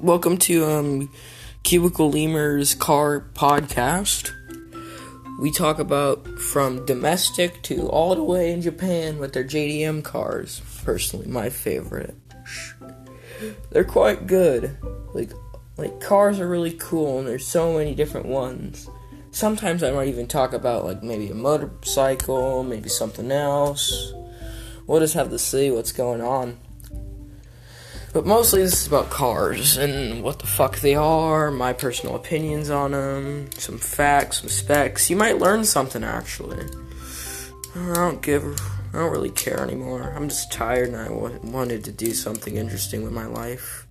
welcome to um, Cubicle Lemur's Car Podcast. We talk about from domestic to all the way in Japan with their JDM cars. Personally, my favorite. They're quite good. Like, like cars are really cool, and there's so many different ones. Sometimes I might even talk about like maybe a motorcycle, maybe something else. We'll just have to see what's going on. But mostly this is about cars and what the fuck they are, my personal opinions on them, some facts, some specs. You might learn something actually. I don't give, I don't really care anymore. I'm just tired and I wanted to do something interesting with my life.